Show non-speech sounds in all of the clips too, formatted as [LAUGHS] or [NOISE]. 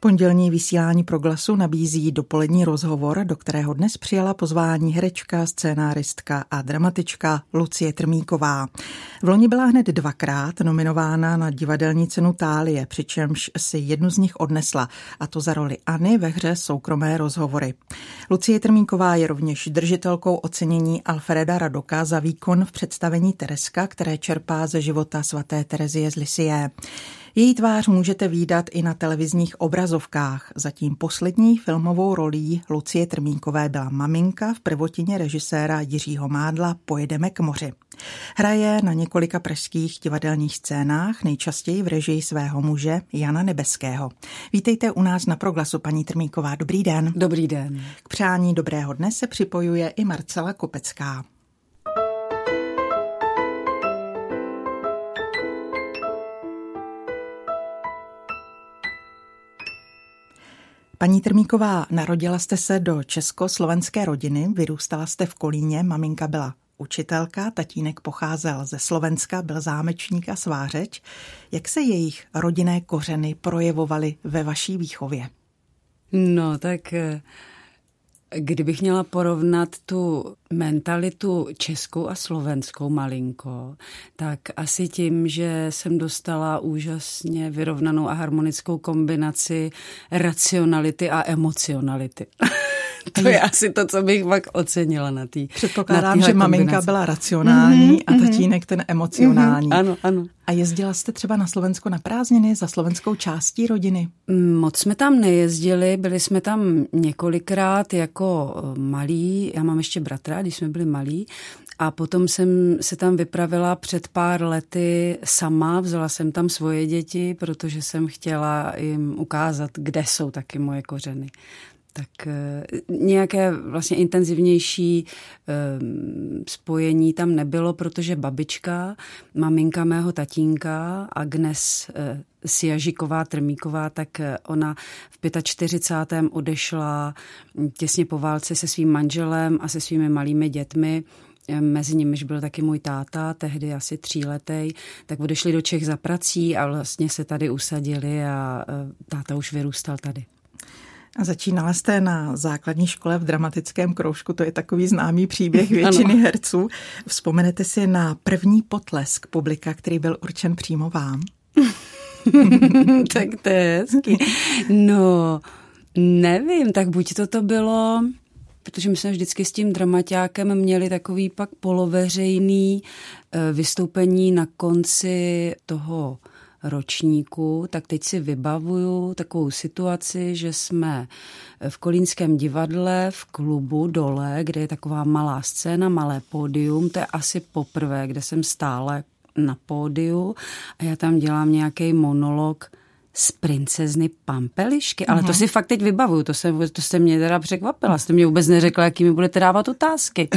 Pondělní vysílání proglasu nabízí dopolední rozhovor, do kterého dnes přijala pozvání herečka, scénáristka a dramatička Lucie Trmíková. V loni byla hned dvakrát nominována na divadelní cenu Tálie, přičemž si jednu z nich odnesla, a to za roli Anny ve hře Soukromé rozhovory. Lucie Trmíková je rovněž držitelkou ocenění Alfreda Radoka za výkon v představení Tereska, které čerpá ze života svaté Terezie z Lisie. Její tvář můžete výdat i na televizních obrazovkách. Zatím poslední filmovou rolí Lucie Trmínkové byla maminka v prvotině režiséra Jiřího Mádla Pojedeme k moři. Hraje na několika pražských divadelních scénách, nejčastěji v režii svého muže Jana Nebeského. Vítejte u nás na proglasu, paní Trmíková. Dobrý den. Dobrý den. K přání dobrého dne se připojuje i Marcela Kopecká. Paní Trmíková, narodila jste se do československé rodiny, vyrůstala jste v Kolíně, maminka byla učitelka, tatínek pocházel ze Slovenska, byl zámečník a svářeč. Jak se jejich rodinné kořeny projevovaly ve vaší výchově? No, tak eh, Kdybych měla porovnat tu mentalitu českou a slovenskou malinko, tak asi tím, že jsem dostala úžasně vyrovnanou a harmonickou kombinaci racionality a emocionality. [LAUGHS] to je asi to, co bych pak ocenila na té. Předpokládám, na že maminka kombinaci. byla racionální mm-hmm, a mhm. tatínek ten emocionální. Mm-hmm, ano, ano. A jezdila jste třeba na Slovensko na prázdniny za slovenskou částí rodiny? Moc jsme tam nejezdili, byli jsme tam několikrát jako eh, malí, já mám ještě bratra, když jsme byli malí, a potom jsem se tam vypravila před pár lety sama, vzala jsem tam svoje děti, protože jsem chtěla jim ukázat, kde jsou taky moje kořeny tak eh, nějaké vlastně intenzivnější eh, spojení tam nebylo, protože babička, maminka mého tatínka, Agnes eh, Siažiková Trmíková, tak ona v 45. odešla těsně po válce se svým manželem a se svými malými dětmi mezi nimiž byl taky můj táta, tehdy asi tříletej, tak odešli do Čech za prací a vlastně se tady usadili a táta už vyrůstal tady. A začínala jste na základní škole v dramatickém kroužku, to je takový známý příběh [LAUGHS] většiny ano. herců. Vzpomenete si na první potlesk publika, který byl určen přímo vám? [LAUGHS] tak to je hezký. No, nevím, tak buď to to bylo, protože my jsme vždycky s tím dramaťákem měli takový pak poloveřejný eh, vystoupení na konci toho ročníku, tak teď si vybavuju takovou situaci, že jsme v Kolínském divadle v klubu dole, kde je taková malá scéna, malé pódium. To je asi poprvé, kde jsem stále na pódiu a já tam dělám nějaký monolog z princezny Pampelišky, ale to mhm. si fakt teď vybavuju, to, se, to jste mě teda překvapila, jste mě vůbec neřekla, jaký mi budete dávat otázky.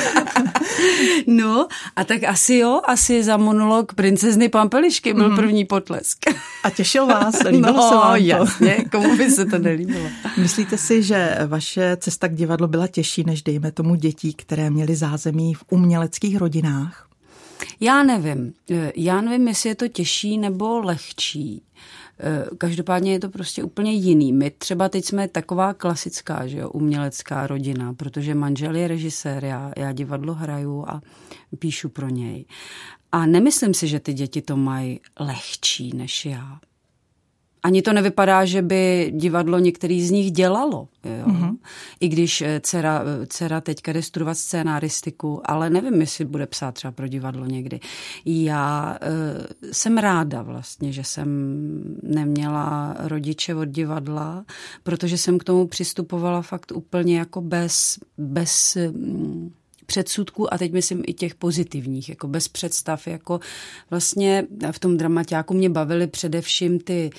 [LAUGHS] no, a tak asi jo, asi za monolog princezny Pampelišky byl mm. první potlesk. a těšil vás, líbilo no, se vám to? jasně, komu by se to nelíbilo. Myslíte si, že vaše cesta k divadlu byla těžší než dejme tomu dětí, které měly zázemí v uměleckých rodinách? Já nevím. Eh, já nevím, jestli je to těžší nebo lehčí. Eh, každopádně je to prostě úplně jiný. My třeba teď jsme taková klasická, že jo, umělecká rodina, protože manžel je režisér, já, já divadlo hraju a píšu pro něj. A nemyslím si, že ty děti to mají lehčí než já ani to nevypadá, že by divadlo některý z nich dělalo. Jo. Mm-hmm. I když eh, dcera, eh, dcera teďka jde studovat scénaristiku, ale nevím, jestli bude psát třeba pro divadlo někdy. Já uh, jsem ráda vlastně, že jsem neměla rodiče od divadla, protože jsem k tomu přistupovala fakt úplně jako bez, bez mm, předsudků a teď myslím i těch pozitivních, jako bez představ, jako vlastně v tom dramaťáku mě bavily především ty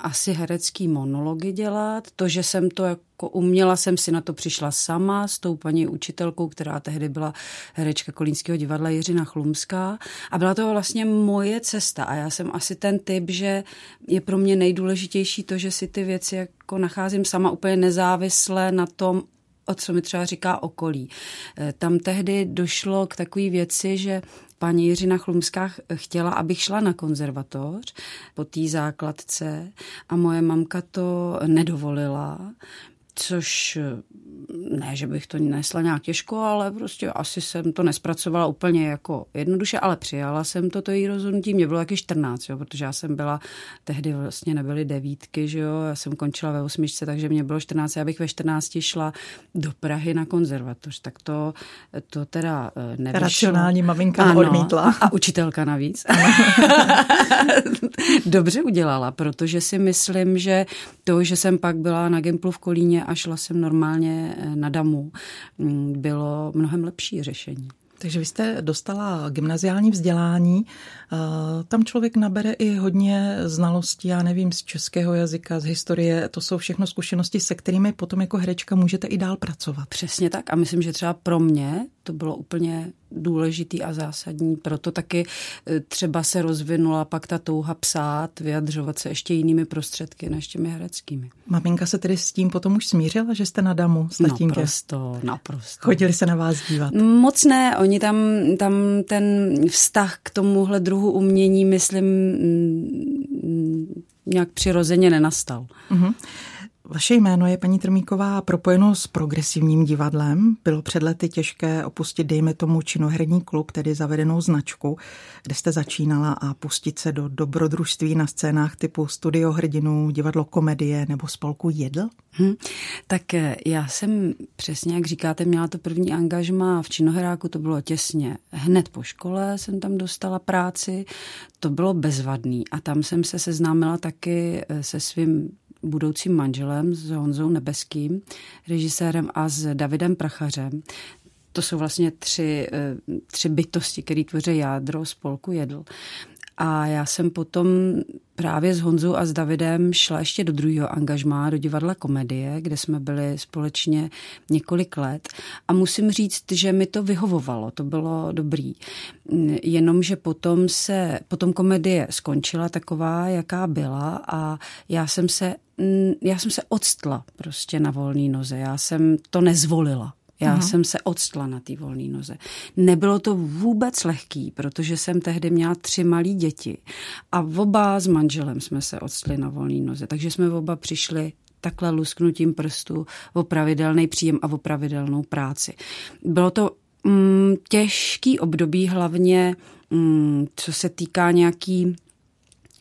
asi herecký monology dělat. To, že jsem to jako uměla, jsem si na to přišla sama s tou paní učitelkou, která tehdy byla herečka Kolínského divadla Jiřina Chlumská. A byla to vlastně moje cesta. A já jsem asi ten typ, že je pro mě nejdůležitější to, že si ty věci jako nacházím sama úplně nezávisle na tom, o co mi třeba říká okolí. Eh, tam tehdy došlo k takové věci, že paní Jiřina Chlumská chtěla, abych šla na konzervatoř po té základce a moje mamka to nedovolila, což ne, že bych to nesla nějak těžko, ale prostě asi jsem to nespracovala úplně jako jednoduše, ale přijala jsem to, to její rozhodnutí. Mě bylo taky 14, jo, protože já jsem byla, tehdy vlastně nebyly devítky, že jo, já jsem končila ve osmičce, takže mě bylo 14, já bych ve 14 šla do Prahy na konzervatoř, tak to, to teda eh, nevyšlo. Racionální maminka ano, odmítla. A učitelka navíc. [LAUGHS] Dobře udělala, protože si myslím, že to, že jsem pak byla na Gimplu v Kolíně a šla jsem normálně na Damu mm, bylo mnohem lepší řešení. Takže vy jste dostala gymnaziální vzdělání. Eh, tam člověk nabere i hodně znalostí, já nevím, z českého jazyka, z historie. To jsou všechno zkušenosti, se kterými potom jako herečka můžete i dál pracovat. Přesně tak. A myslím, že třeba pro mě to bylo úplně důležitý a zásadní. Proto taky e, třeba se rozvinula pak ta touha psát, vyjadřovat se ještě jinými prostředky než těmi hereckými. Maminka se tedy s tím potom už smířila, že jste na damu s tatínkem? Naprosto, naprosto. Chodili se na vás dívat? Moc ne, oni tam, tam ten vztah k tomuhle druhu umění, myslím, nějak přirozeně nenastal. Uh-huh. Vaše jméno je, paní Trmíková, propojeno s progresivním divadlem. Bylo před lety těžké opustit, dejme tomu, činoherní klub, tedy zavedenou značku, kde jste začínala a pustit se do dobrodružství na scénách typu Studio hrdinů, divadlo komedie nebo spolku Jedl? Hmm, tak eh, já jsem přesně, jak říkáte, měla to první angažma v činoheráku, to bylo těsně. Hned po škole jsem tam dostala práci, to bylo bezvadný a tam jsem se seznámila taky eh, se svým budoucím manželem, s Honzou Nebeským, režisérem a s Davidem Prachařem. To jsou vlastně tři, eh, tři bytosti, které tvoří jádro spolku Jedl. A já jsem potom právě s Honzou a s Davidem šla ještě do druhého angažmá, do divadla komedie, kde jsme byli společně několik let. A musím říct, že mi to vyhovovalo, to bylo dobrý. Jenomže potom se, potom komedie skončila taková, jaká byla a já jsem se já jsem se odstla prostě na volné noze. Já jsem to nezvolila. Já uh-huh. jsem se odstla na té volné noze. Nebylo to vůbec lehký, protože jsem tehdy měla tři malí děti a oba s manželem jsme se odstli na volné noze. Takže jsme oba přišli takhle lusknutím prstu o pravidelný příjem a o pravidelnou práci. Bylo to mm, těžký období, hlavně mm, co se týká nějaký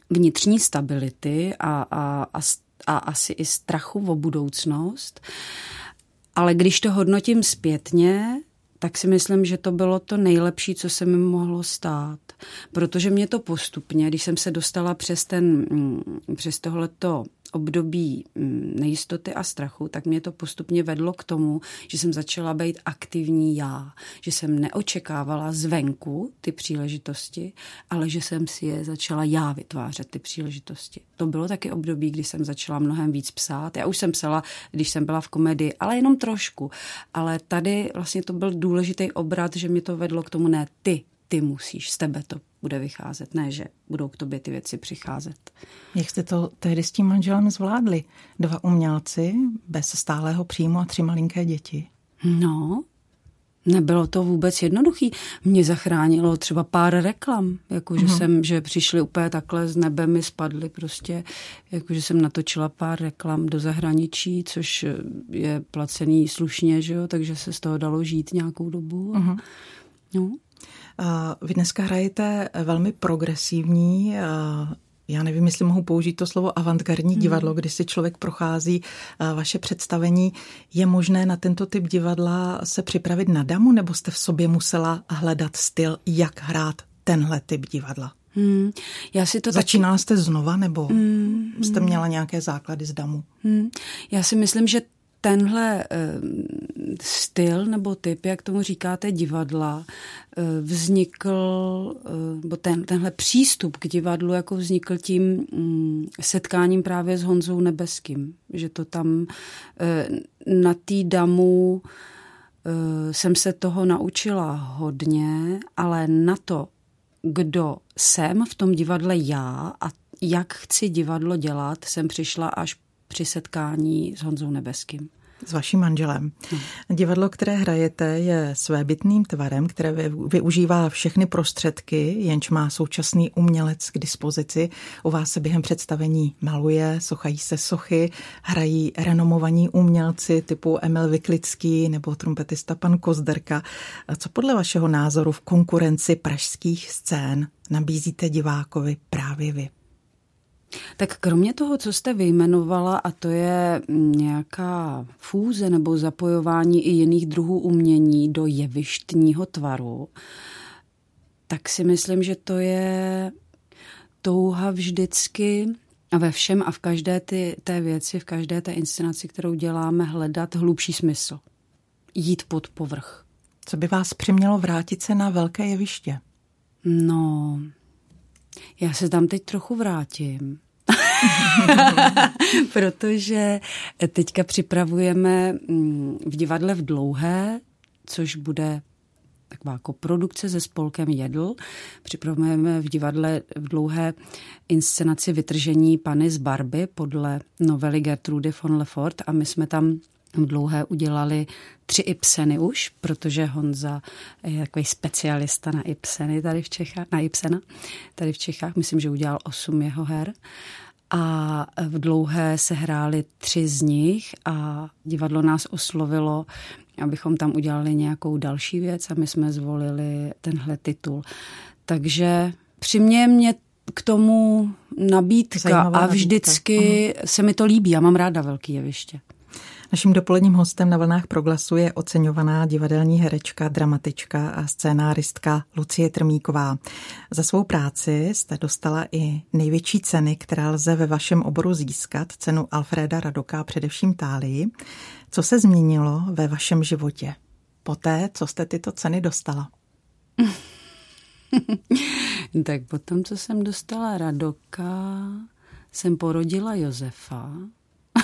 vnitřní stability a, a, a, a asi i strachu o budoucnost. Ale když to hodnotím zpětně, tak si myslím, že to bylo to nejlepší, co se mi mohlo stát. Protože mě to postupně, když jsem se dostala přes, ten, mm, přes tohleto období mm, nejistoty a strachu, tak mě to postupně vedlo k tomu, že jsem začala být aktivní já, že jsem neočekávala zvenku ty příležitosti, ale že jsem si je začala já vytvářet, ty příležitosti. To bylo taky období, kdy jsem začala mnohem víc psát. Já už jsem psala, když jsem byla v komedii, ale jenom trošku. Ale tady vlastně to byl důležitý obrat, že mě to vedlo k tomu, ne ty, ty musíš, z tebe to bude vycházet, ne, že budou k tobě ty věci přicházet. Jak jste to tehdy s tím manželem zvládli? Dva umělci, bez stálého příjmu a tři malinké děti. No, Nebylo to vůbec jednoduchý. Mě zachránilo třeba pár reklam, jakože mm-hmm. jsem, že přišli úplně takhle z nebe mi spadly prostě, jakože jsem natočila pár reklam do zahraničí, což je placený slušně, že jo, takže se z toho dalo žít nějakou dobu. A, mm-hmm. no. Vy dneska hrajete velmi progresivní já nevím, jestli mohu použít to slovo avantgardní hmm. divadlo, kdy si člověk prochází vaše představení. Je možné na tento typ divadla se připravit na damu, nebo jste v sobě musela hledat styl, jak hrát tenhle typ divadla? Hmm. Já si to Začínala taky... jste znova, nebo hmm. jste měla nějaké základy z damu? Hmm. Já si myslím, že tenhle styl nebo typ, jak tomu říkáte, divadla, vznikl, nebo ten, tenhle přístup k divadlu jako vznikl tím mm, setkáním právě s Honzou Nebeským. Že to tam na té damu jsem se toho naučila hodně, ale na to, kdo jsem v tom divadle já a jak chci divadlo dělat, jsem přišla až při setkání s Honzou Nebeským. S vaším manželem. No. Divadlo, které hrajete, je svébytným tvarem, které využívá všechny prostředky, jenž má současný umělec k dispozici. U vás se během představení maluje, sochají se sochy, hrají renomovaní umělci typu Emil Vyklický nebo trumpetista pan Kozderka. Co podle vašeho názoru v konkurenci pražských scén nabízíte divákovi právě vy? Tak kromě toho, co jste vyjmenovala, a to je nějaká fúze nebo zapojování i jiných druhů umění do jevištního tvaru, tak si myslím, že to je touha vždycky a ve všem a v každé ty, té věci, v každé té inscenaci, kterou děláme, hledat hlubší smysl. Jít pod povrch. Co by vás přimělo vrátit se na velké jeviště? No, já se tam teď trochu vrátím. [LAUGHS] Protože teďka připravujeme mm, v divadle v Dlouhé, což bude taková jako produkce se spolkem Jedl. Připravujeme v divadle v dlouhé inscenaci vytržení Pany z Barby podle novely Gertrude von Lefort a my jsme tam dlouhé udělali tři Ibseny už, protože Honza je takový specialista na Ibseny tady v Čechách, na Ibsena tady v Čechách. Myslím, že udělal osm jeho her. A v dlouhé se hrály tři z nich a divadlo nás oslovilo, abychom tam udělali nějakou další věc a my jsme zvolili tenhle titul. Takže přimě mě k tomu nabídka Zajímavá a vždycky nabídka. se mi to líbí. Já mám ráda velký jeviště. Naším dopoledním hostem na vlnách proglasu je oceňovaná divadelní herečka, dramatička a scénáristka Lucie Trmíková. Za svou práci jste dostala i největší ceny, která lze ve vašem oboru získat, cenu Alfreda Radoka, především Tálii. Co se změnilo ve vašem životě poté, co jste tyto ceny dostala? [LAUGHS] tak potom, co jsem dostala Radoka, jsem porodila Josefa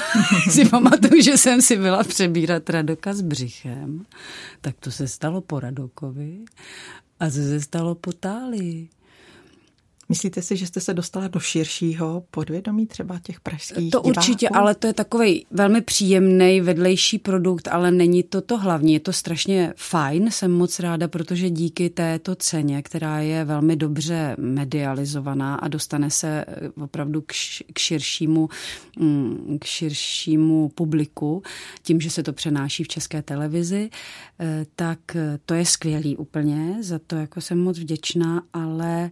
[LAUGHS] si pamatuju, že jsem si byla přebírat Radoka s břichem, tak to se stalo po Radokovi a se stalo po Tálii. Myslíte si, že jste se dostala do širšího podvědomí třeba těch pražských To diváků? určitě, ale to je takový velmi příjemný vedlejší produkt, ale není to to hlavní. Je to strašně fajn, jsem moc ráda, protože díky této ceně, která je velmi dobře medializovaná a dostane se eh, opravdu k, k širšímu, mm, k širšímu publiku, tím, že se to přenáší v české televizi, eh, tak eh, to je skvělý úplně, za to jako jsem moc vděčná, ale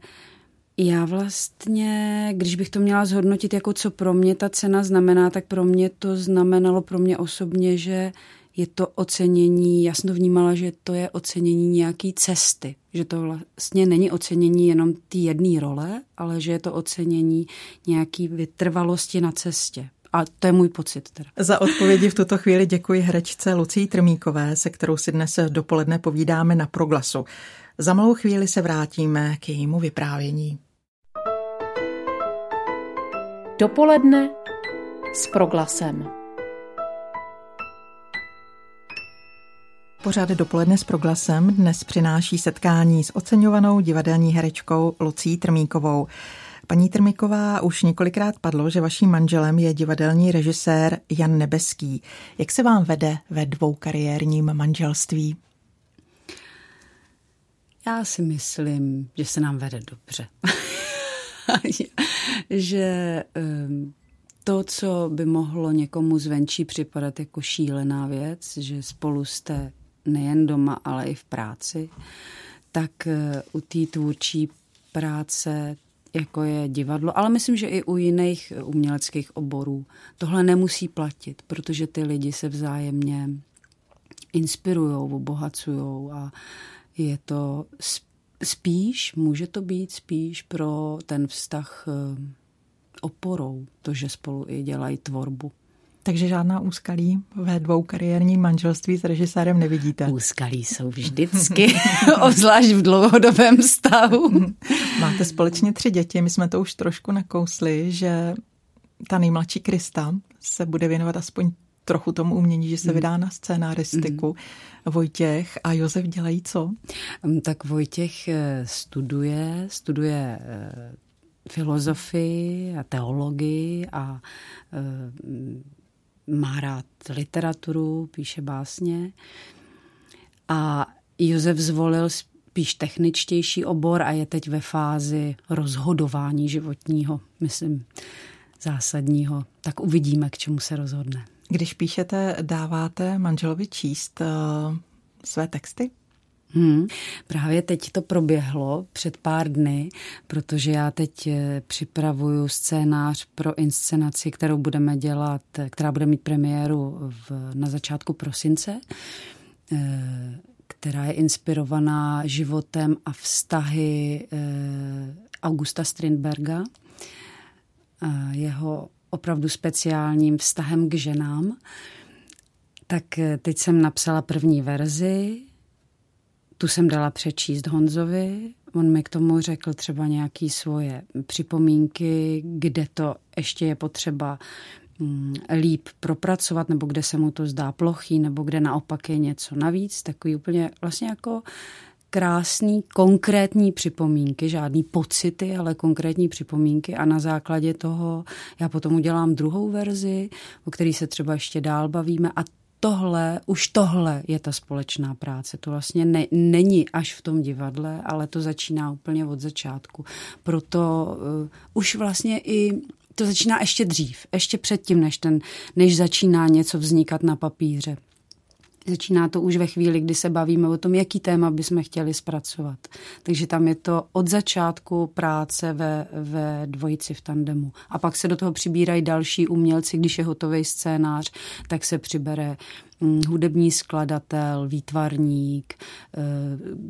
já vlastně, když bych to měla zhodnotit, jako co pro mě ta cena znamená, tak pro mě to znamenalo pro mě osobně, že je to ocenění, já jsem to vnímala, že to je ocenění nějaký cesty, že to vlastně není ocenění jenom té jedné role, ale že je to ocenění nějaký vytrvalosti na cestě. A to je můj pocit. Teda. Za odpovědi v tuto chvíli děkuji herečce Lucí Trmíkové, se kterou si dnes dopoledne povídáme na proglasu. Za malou chvíli se vrátíme k jejímu vyprávění. Dopoledne s proglasem. Pořád dopoledne s proglasem dnes přináší setkání s oceňovanou divadelní herečkou Lucí Trmíkovou. Paní Trmíková, už několikrát padlo, že vaším manželem je divadelní režisér Jan Nebeský. Jak se vám vede ve dvou kariérním manželství? Já si myslím, že se nám vede dobře. [LAUGHS] že ehm, to, co by mohlo někomu zvenčí připadat jako šílená věc, že spolu jste nejen doma, ale i v práci, tak eh, u té tvůrčí práce, jako je divadlo, ale myslím, že i u jiných uměleckých oborů tohle nemusí platit, protože ty lidi se vzájemně inspirují, obohacují a je to spíš, může to být spíš pro ten vztah eh, oporou, to, že spolu i dělají tvorbu. Takže žádná úskalí ve dvou kariérním manželství s režisérem nevidíte? Úskalí jsou vždycky, [LAUGHS] obzvlášť v dlouhodobém stavu. [LAUGHS] Máte společně tři děti, my jsme to už trošku nakousli, že ta nejmladší Krista se bude věnovat aspoň trochu tomu umění, že se mm. vydá na scénaristiku. Mm. Vojtěch a Josef dělají co? Mm, tak Vojtěch eh, studuje, studuje eh, filozofii a teologii a eh, má rád literaturu, píše básně. A Josef zvolil spíš techničtější obor a je teď ve fázi rozhodování životního, myslím, zásadního. Tak uvidíme, k čemu se rozhodne. Když píšete, dáváte manželovi číst uh, své texty? Hmm, právě teď to proběhlo před pár dny, protože já teď eh, připravuju scénář pro inscenaci, kterou budeme dělat, která bude mít premiéru v, na začátku prosince, eh, která je inspirovaná životem a vztahy Augusta Strindberga, jeho opravdu speciálním vztahem k ženám. Tak eh, teď jsem napsala první verzi, tu jsem dala přečíst Honzovi, on mi k tomu řekl třeba nějaké svoje připomínky, kde to ještě je potřeba mm, líp propracovat, nebo kde se mu to zdá plochý, nebo kde naopak je něco navíc, takový úplně vlastně jako krásný, konkrétní připomínky, žádný pocity, ale konkrétní připomínky a na základě toho já potom udělám druhou verzi, o který se třeba ještě dál bavíme a tohle, už tohle je ta společná práce. To vlastně ne, není až v tom divadle, ale to začíná úplně od začátku. Proto uh, už vlastně i to začíná ještě dřív, ještě předtím, než, ten, než začíná něco vznikat na papíře. Začíná to už ve chvíli, kdy se bavíme o tom, jaký téma bychom chtěli zpracovat. Takže tam je to od začátku práce ve, ve dvojici v tandemu. A pak se do toho přibírají další umělci, když je hotový scénář, tak se přibere hm, hudební skladatel, výtvarník, eh,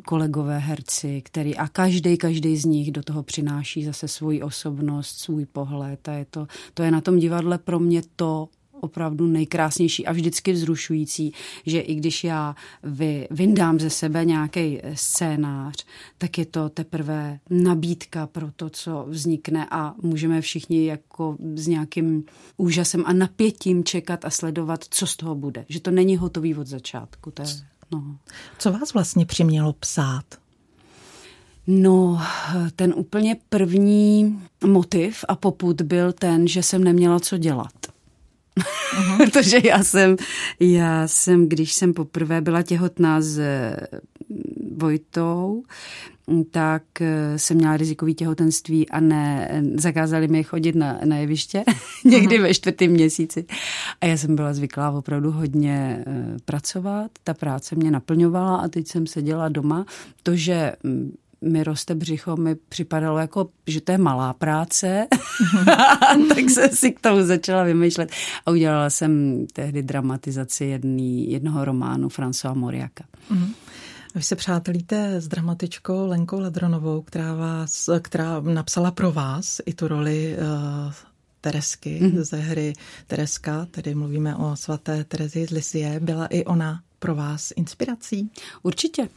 kolegové herci, který a každý, každý z nich do toho přináší zase svoji osobnost, svůj pohled a je to, to je na tom divadle pro mě to opravdu nejkrásnější a vždycky vzrušující, že i když já vy, vyndám ze sebe nějaký scénář, tak je to teprve nabídka pro to, co vznikne a můžeme všichni jako s nějakým úžasem a napětím čekat a sledovat, co z toho bude. Že to není hotový od začátku. To je, no. Co vás vlastně přimělo psát? No, ten úplně první motiv a poput byl ten, že jsem neměla co dělat. Uh-huh. [LAUGHS] Protože já jsem, já jsem, když jsem poprvé byla těhotná s Vojtou, tak eh, jsem měla rizikový těhotenství a ne, zakázali mi chodit na, na jeviště [LAUGHS] někdy uh-huh. ve čtvrtém měsíci. A já jsem byla zvyklá opravdu hodně uh, pracovat. Ta práce mě naplňovala a teď jsem seděla doma. To, že mm, mi roste břicho, mi připadalo jako, že to je malá práce, [LAUGHS] [LAUGHS] tak jsem si k tomu začala vymýšlet a udělala jsem tehdy dramatizaci jedný, jednoho románu François Moriaka. Mm-hmm. Vy se přátelíte s dramatičkou Lenkou Ladronovou, která, vás, která napsala pro vás i tu roli uh, Teresky mm-hmm. ze hry Tereska, tedy mluvíme o svaté Terezi z Lisie. Byla i ona pro vás inspirací? Určitě.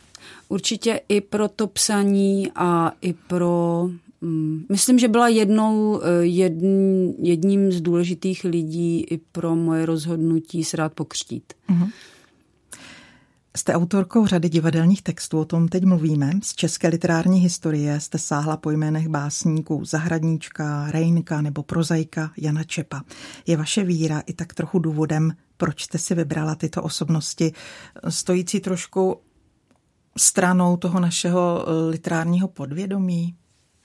Určitě i pro to psaní a i pro mm, Myslím, že byla jednou eh, jedn, jedním z důležitých lidí i pro moje rozhodnutí se rád pokřtít. Uh-huh. Jste autorkou řady divadelních textů, o tom teď mluvíme. Z české literární historie jste sáhla po jménech básníků Zahradníčka, Rejnka nebo Prozajka Jana Čepa. Je vaše víra i tak trochu důvodem, proč jste si vybrala tyto osobnosti, stojící trošku stranou toho našeho eh, literárního podvědomí?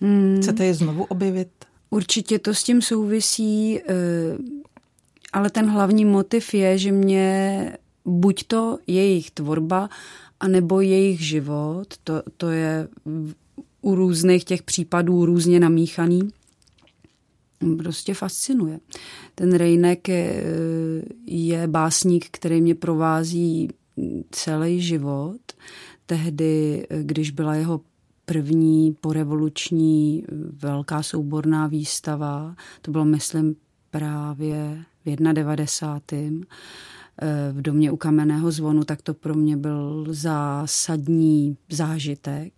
Hmm. Chcete je znovu objevit? Určitě to s tím souvisí, eh, ale ten hlavní motiv je, že mě buď to jejich tvorba, anebo jejich život, to, to je u různých těch případů různě namíchaný, prostě fascinuje. Ten Rejnek je, je básník, který mě provází celý život. Tehdy, když byla jeho první porevoluční velká souborná výstava, to bylo, myslím, právě v 91. Eh, v domě u kamenného zvonu, tak to pro mě byl zásadní zážitek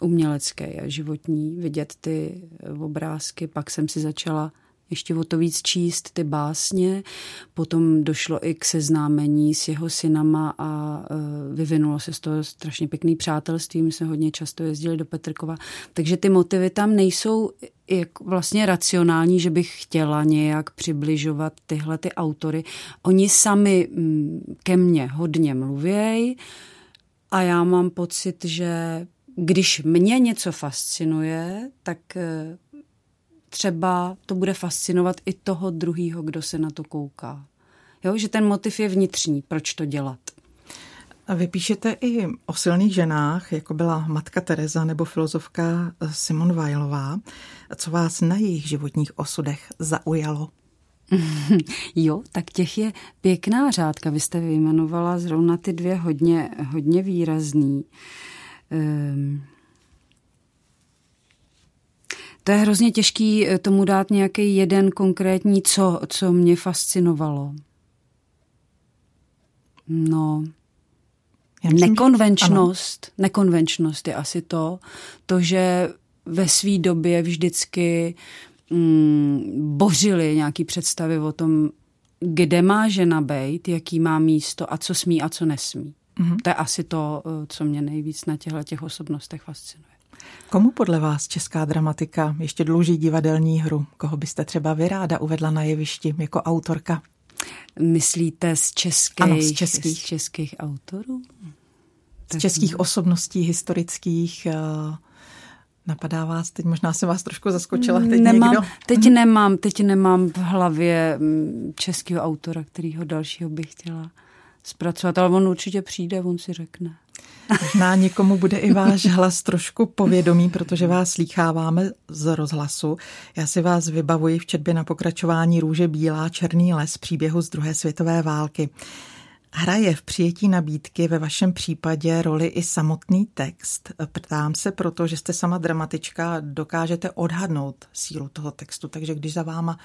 umělecký a životní, vidět ty obrázky. Pak jsem si začala ještě o to víc číst ty básně. Potom došlo i k seznámení s jeho synama a e, vyvinulo se z toho strašně pěkný přátelství. My jsme hodně často jezdili do Petrkova. Takže ty motivy tam nejsou jak vlastně racionální, že bych chtěla nějak přibližovat tyhle ty autory. Oni sami mm, ke mně hodně mluvějí a já mám pocit, že když mě něco fascinuje, tak e, třeba to bude fascinovat i toho druhého, kdo se na to kouká. Jo, že ten motiv je vnitřní, proč to dělat. A vy píšete i o silných ženách, jako byla matka Teresa nebo filozofka Simon Weilová. Co vás na jejich životních osudech zaujalo? [LAUGHS] jo, tak těch je pěkná řádka. Vy jste vyjmenovala zrovna ty dvě hodně, hodně výrazný. Um, to je hrozně těžký eh, tomu dát nějaký jeden konkrétní, co, co mě fascinovalo. No, myslím, nekonvenčnost, že... nekonvenčnost je asi to, to, že ve své době vždycky mm, bořili nějaký představy o tom, kde má žena být, jaký má místo a co smí a co nesmí. Mm-hmm. To je asi to, eh, co mě nejvíc na těchto těch osobnostech fascinuje. Komu podle vás česká dramatika ještě dluží divadelní hru? Koho byste třeba vy ráda uvedla na jevišti jako autorka? Myslíte z českých, ano, z českých. Z českých autorů? Z českých osobností historických. Napadá vás, teď možná se vás trošku zaskočila. Teď nemám, někdo? teď nemám, teď nemám v hlavě mm, českého autora, kterýho dalšího bych chtěla zpracovat, ale on určitě přijde, on si řekne. Možná někomu bude i váš hlas trošku povědomý, protože vás slýcháváme z rozhlasu. Já si vás vybavuji v četbě na pokračování Růže Bílá, Černý les příběhu z druhé světové války. Hraje v přijetí nabídky ve vašem případě roli i samotný text. Ptám se proto, že jste sama dramatička, dokážete odhadnout sílu toho textu, takže když za, váma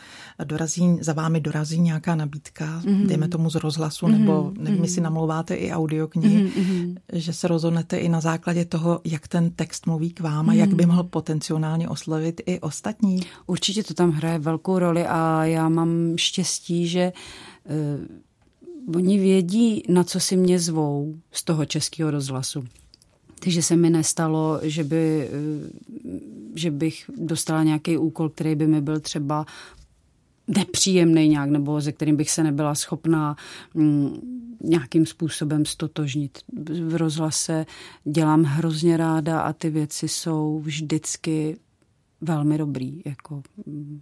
dorazí, za vámi dorazí nějaká nabídka, mm-hmm. dejme tomu z rozhlasu, mm-hmm. nebo nevím, jestli mhm. namlouváte i audioknihy, mm-hmm. že se rozhodnete i na základě toho, jak ten text mluví k vám a mm-hmm. jak by mohl potenciálně oslovit i ostatní. Určitě to tam hraje velkou roli a já mám štěstí, že uh, oni vědí, na co si mě zvou z toho českého rozhlasu. Takže se mi nestalo, že, by, eh, že bych dostala nějaký úkol, který by mi byl třeba nepříjemný nějak, nebo ze kterým bych se nebyla schopná mm, nějakým způsobem stotožnit. V rozhlase dělám hrozně ráda a ty věci jsou vždycky velmi dobrý, jako mm,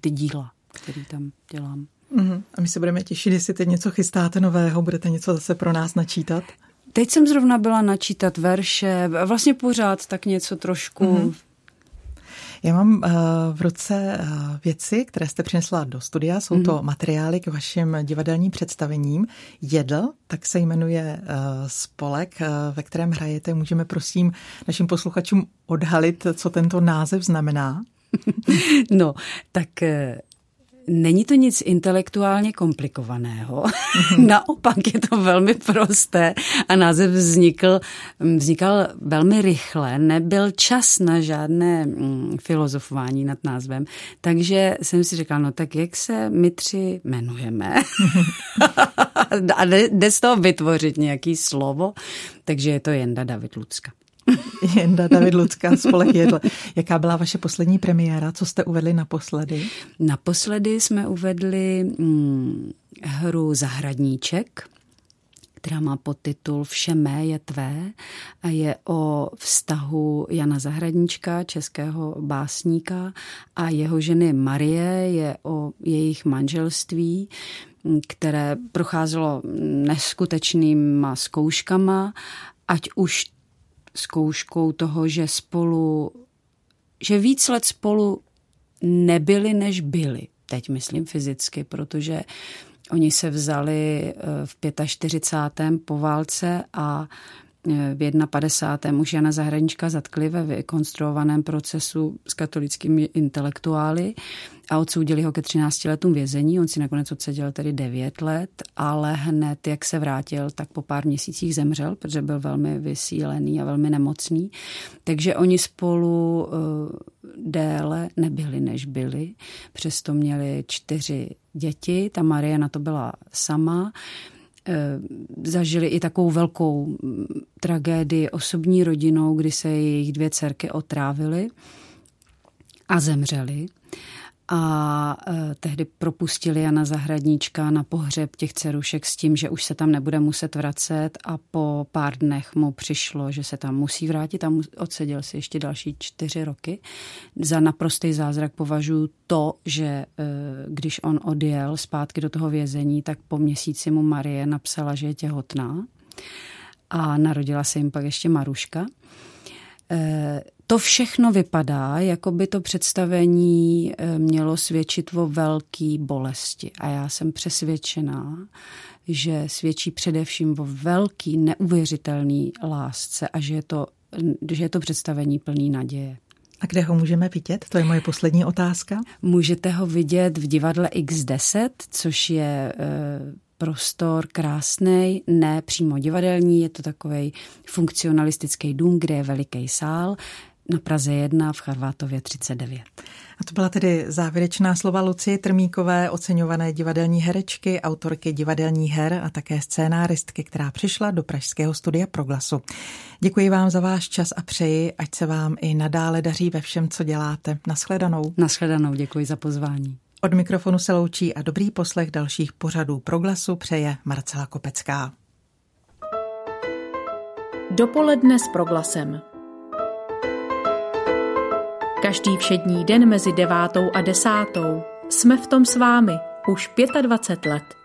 ty díla, které tam dělám. Uh-huh. A my se budeme těšit, jestli teď něco chystáte nového, budete něco zase pro nás načítat? Teď jsem zrovna byla načítat verše, vlastně pořád tak něco trošku uh-huh. Já mám uh, v ruce uh, věci, které jste přinesla do studia. Jsou to mm. materiály k vašim divadelním představením. Jedl, tak se jmenuje uh, spolek, uh, ve kterém hrajete. Můžeme prosím našim posluchačům odhalit, co tento název znamená? [LAUGHS] no, tak Není to nic intelektuálně komplikovaného, mm-hmm. [LAUGHS] naopak je to velmi prosté a název vznikl, vznikal velmi rychle, nebyl čas na žádné mm, filozofování nad názvem, takže jsem si říkal, no tak jak se my tři jmenujeme? [LAUGHS] [LAUGHS] A jde z toho vytvořit nějaký slovo, takže je to Jenda David Lucka. [LAUGHS] Jenda David Lucka, spolek jedl. Jaká byla vaše poslední premiéra? Co jste uvedli naposledy? Naposledy jsme uvedli hm, hru Zahradníček, která má podtitul Vše mé je tvé a je o vztahu Jana Zahradníčka, českého básníka a jeho ženy Marie, je o jejich manželství, které procházelo neskutečnýma zkouškama, ať už zkouškou toho, že spolu, že víc let spolu nebyli, než byli. Teď myslím fyzicky, protože oni se vzali eh, v 45. po válce a v 51. už Jana Zahradnička zatkli ve vykonstruovaném procesu s katolickými intelektuály a odsoudili ho ke 13 letům vězení. On si nakonec odseděl tedy 9 let, ale hned, jak se vrátil, tak po pár měsících zemřel, protože byl velmi vysílený a velmi nemocný. Takže oni spolu uh, déle nebyli, než byli. Přesto měli čtyři děti. Ta Marie na to byla sama. Eh, zažili i takovou velkou mm, tragédii osobní rodinou, kdy se jejich dvě dcerky otrávily a zemřely a e, tehdy propustili Jana Zahradníčka na pohřeb těch cerušek s tím, že už se tam nebude muset vracet a po pár dnech mu přišlo, že se tam musí vrátit a odseděl si ještě další čtyři roky. Za naprostý zázrak považuji to, že e, když on odjel zpátky do toho vězení, tak po měsíci mu Marie napsala, že je těhotná a narodila se jim pak ještě Maruška. E, to všechno vypadá, jako by to představení eh, mělo svědčit o velké bolesti. A já jsem přesvědčená, že svědčí především o velký neuvěřitelný lásce a že je to, že je to představení plný naděje. A kde ho můžeme vidět? To je moje poslední otázka. Můžete ho vidět v divadle X10, což je eh, prostor krásný, ne přímo divadelní, je to takový funkcionalistický dům, kde je veliký sál na Praze 1 v Charvátově 39. A to byla tedy závěrečná slova Lucie Trmíkové, oceňované divadelní herečky, autorky divadelní her a také scénáristky, která přišla do Pražského studia Proglasu. Děkuji vám za váš čas a přeji, ať se vám i nadále daří ve všem, co děláte. Naschledanou. Naschledanou, děkuji za pozvání. Od mikrofonu se loučí a dobrý poslech dalších pořadů Proglasu přeje Marcela Kopecká. Dopoledne s Proglasem. Každý všední den mezi devátou a desátou jsme v tom s vámi už 25 let.